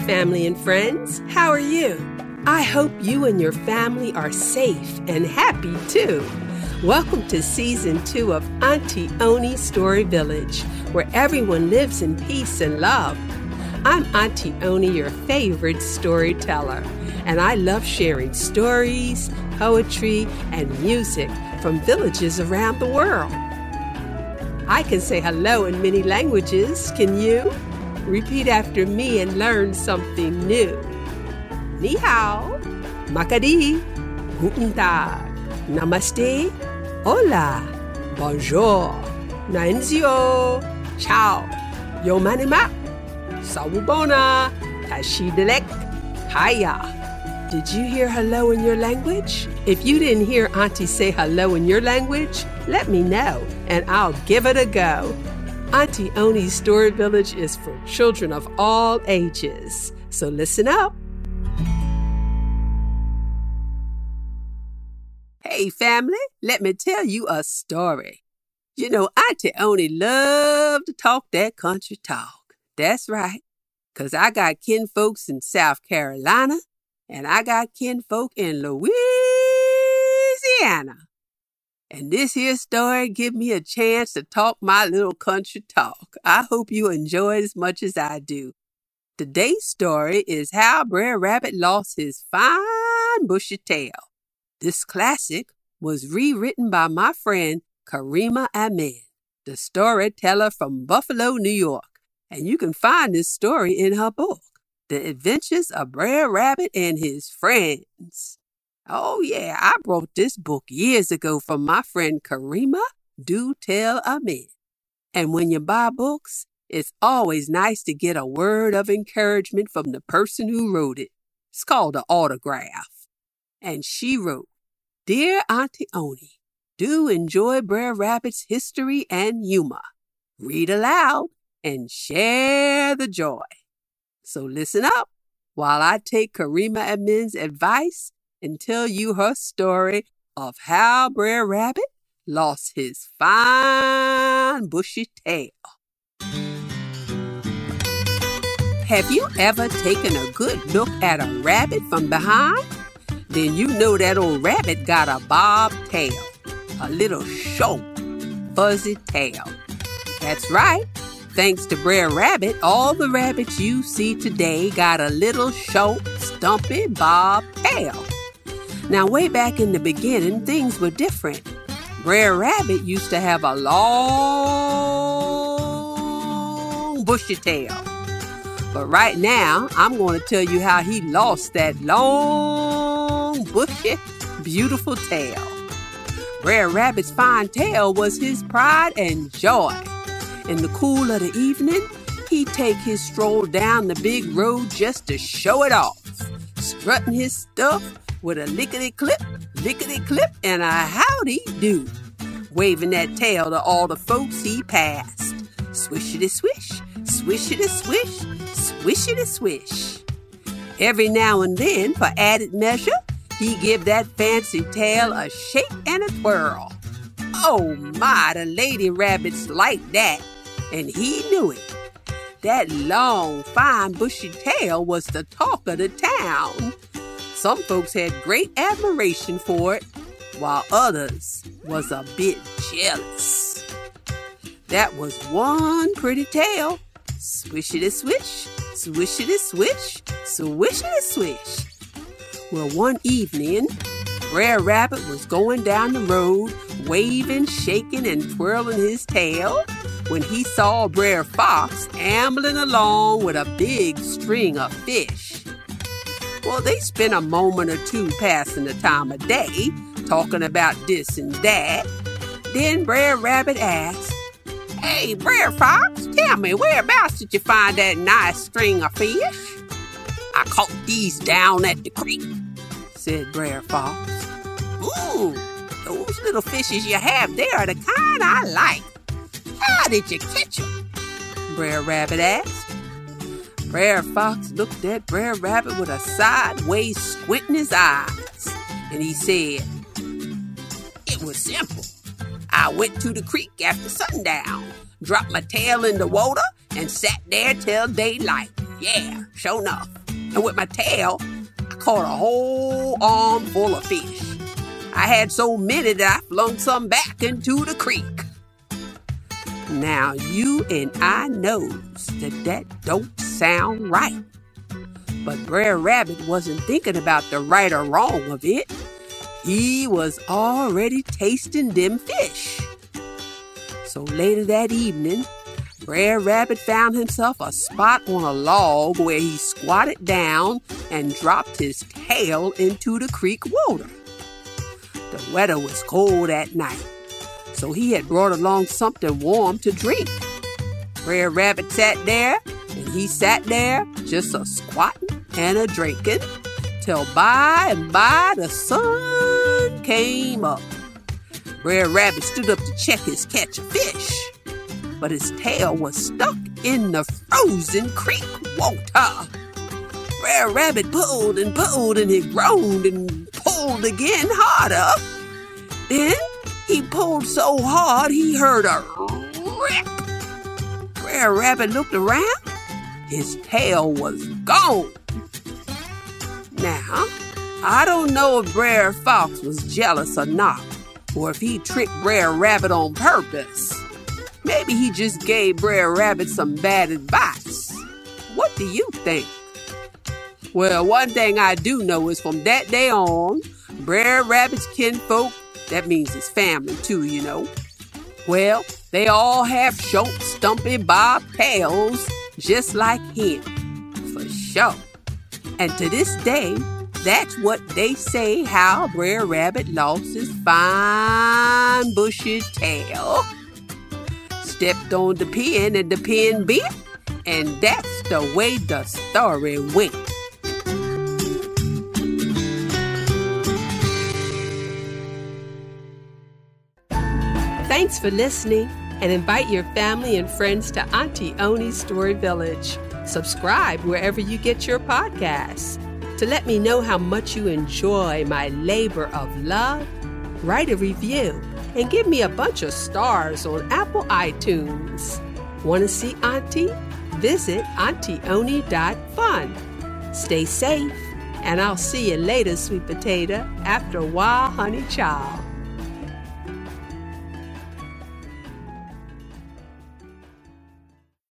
family and friends. How are you? I hope you and your family are safe and happy too. Welcome to season two of Aunti Oni Story Village, where everyone lives in peace and love. I'm Aunti Oni, your favorite storyteller, and I love sharing stories, poetry, and music from villages around the world. I can say hello in many languages, can you? Repeat after me and learn something new. Ni hao, makadi, guten tag, namaste, hola, bonjour, nainzio, ciao, yo manima, sawubona, tashidelek, haya. Did you hear hello in your language? If you didn't hear Auntie say hello in your language, let me know and I'll give it a go. Aunti Oni's Story Village is for children of all ages. So listen up. Hey, family, let me tell you a story. You know, Aunti Oni love to talk that country talk. That's right, 'cause I got kin folks in South Carolina and I got kinfolk in Louisiana. And this here story give me a chance to talk my little country talk. I hope you enjoy it as much as I do. Today's story is how Brer Rabbit lost his fine bushy tail. This classic was rewritten by my friend Karima Amin, the storyteller from Buffalo, New York. And you can find this story in her book, The Adventures of Brer Rabbit and His Friends. Oh, yeah, I brought this book years ago from my friend Karima Do Tell Amin. And when you buy books, it's always nice to get a word of encouragement from the person who wrote it. It's called an autograph. And she wrote, Dear Aunti Oni, do enjoy Brer Rabbit's history and humor. Read aloud and share the joy. So listen up while I take Karima Amin's advice and tell you her story of how Brer Rabbit lost his fine bushy tail. Have you ever taken a good look at a rabbit from behind? Then you know that old rabbit got a bob tail, a little short, fuzzy tail. That's right. Thanks to Brer Rabbit, all the rabbits you see today got a little short, stumpy bob tail. Now, way back in the beginning, things were different. Brer Rabbit used to have a long, bushy tail. But right now, I'm going to tell you how he lost that long, bushy, beautiful tail. Brer Rabbit's fine tail was his pride and joy. In the cool of the evening, he'd take his stroll down the big road just to show it off, strutting his stuff with a lickety clip, lickety clip, and a howdy do, waving that tail to all the folks he passed. Swishity swish, swishity swish, swishity swish. Every now and then, for added measure, he give that fancy tail a shake and a twirl. Oh my, the lady rabbits liked that, and he knew it. That long, fine, bushy tail was the talk of the town. Some folks had great admiration for it, while others was a bit jealous. That was one pretty tail. Swishity swish, swishity swish, swishity swish. Well, one evening, Brer Rabbit was going down the road, waving, shaking, and twirling his tail when he saw Brer Fox ambling along with a big string of fish. Well, they spent a moment or two passing the time of day, talking about this and that. Then Brer Rabbit asked, Hey, Brer Fox, tell me, whereabouts did you find that nice string of fish? I caught these down at the creek, said Brer Fox. Ooh, those little fishes you have there are the kind I like. How did you catch them? Brer Rabbit asked. Brer Fox looked at Brer Rabbit with a sideways squint in his eyes, and he said, It was simple. I went to the creek after sundown, dropped my tail in the water, and sat there till daylight. Yeah, sure enough. And with my tail, I caught a whole arm full of fish. I had so many that I flung some back into the creek. Now you and I knows that that don't sound right. But Brer Rabbit wasn't thinking about the right or wrong of it. He was already tasting them fish. So later that evening, Brer Rabbit found himself a spot on a log where he squatted down and dropped his tail into the creek water. The weather was cold at night, so he had brought along something warm to drink. Brer Rabbit sat there, and he sat there just a squatting and a drinking, till by and by the sun came up. Brer Rabbit stood up to check his catch of fish, but his tail was stuck in the frozen creek water. Brer Rabbit pulled and pulled and he groaned and pulled again harder. Then he pulled so hard he heard a rip. Brer Rabbit looked around. His tail was gone. Now, I don't know if Brer Fox was jealous or not, or if he tricked Brer Rabbit on purpose. Maybe he just gave Brer Rabbit some bad advice. What do you think? Well, one thing I do know is from that day on, Brer Rabbit's kinfolk, that means his family too, you know, well, they all have short, stumpy bob tails just like him, for sure. And to this day, that's what they say how Brer Rabbit lost his fine bushy tail. Stepped on the pin and the pin bit, and that's the way the story went. Thanks for listening and invite your family and friends to Aunti Oni's Story Village. Subscribe wherever you get your podcasts. To let me know how much you enjoy my labor of love, write a review and give me a bunch of stars on Apple iTunes. Want to see Auntie? Visit AuntiOni.fun. Stay safe, and I'll see you later, sweet potato, after a while, honey child.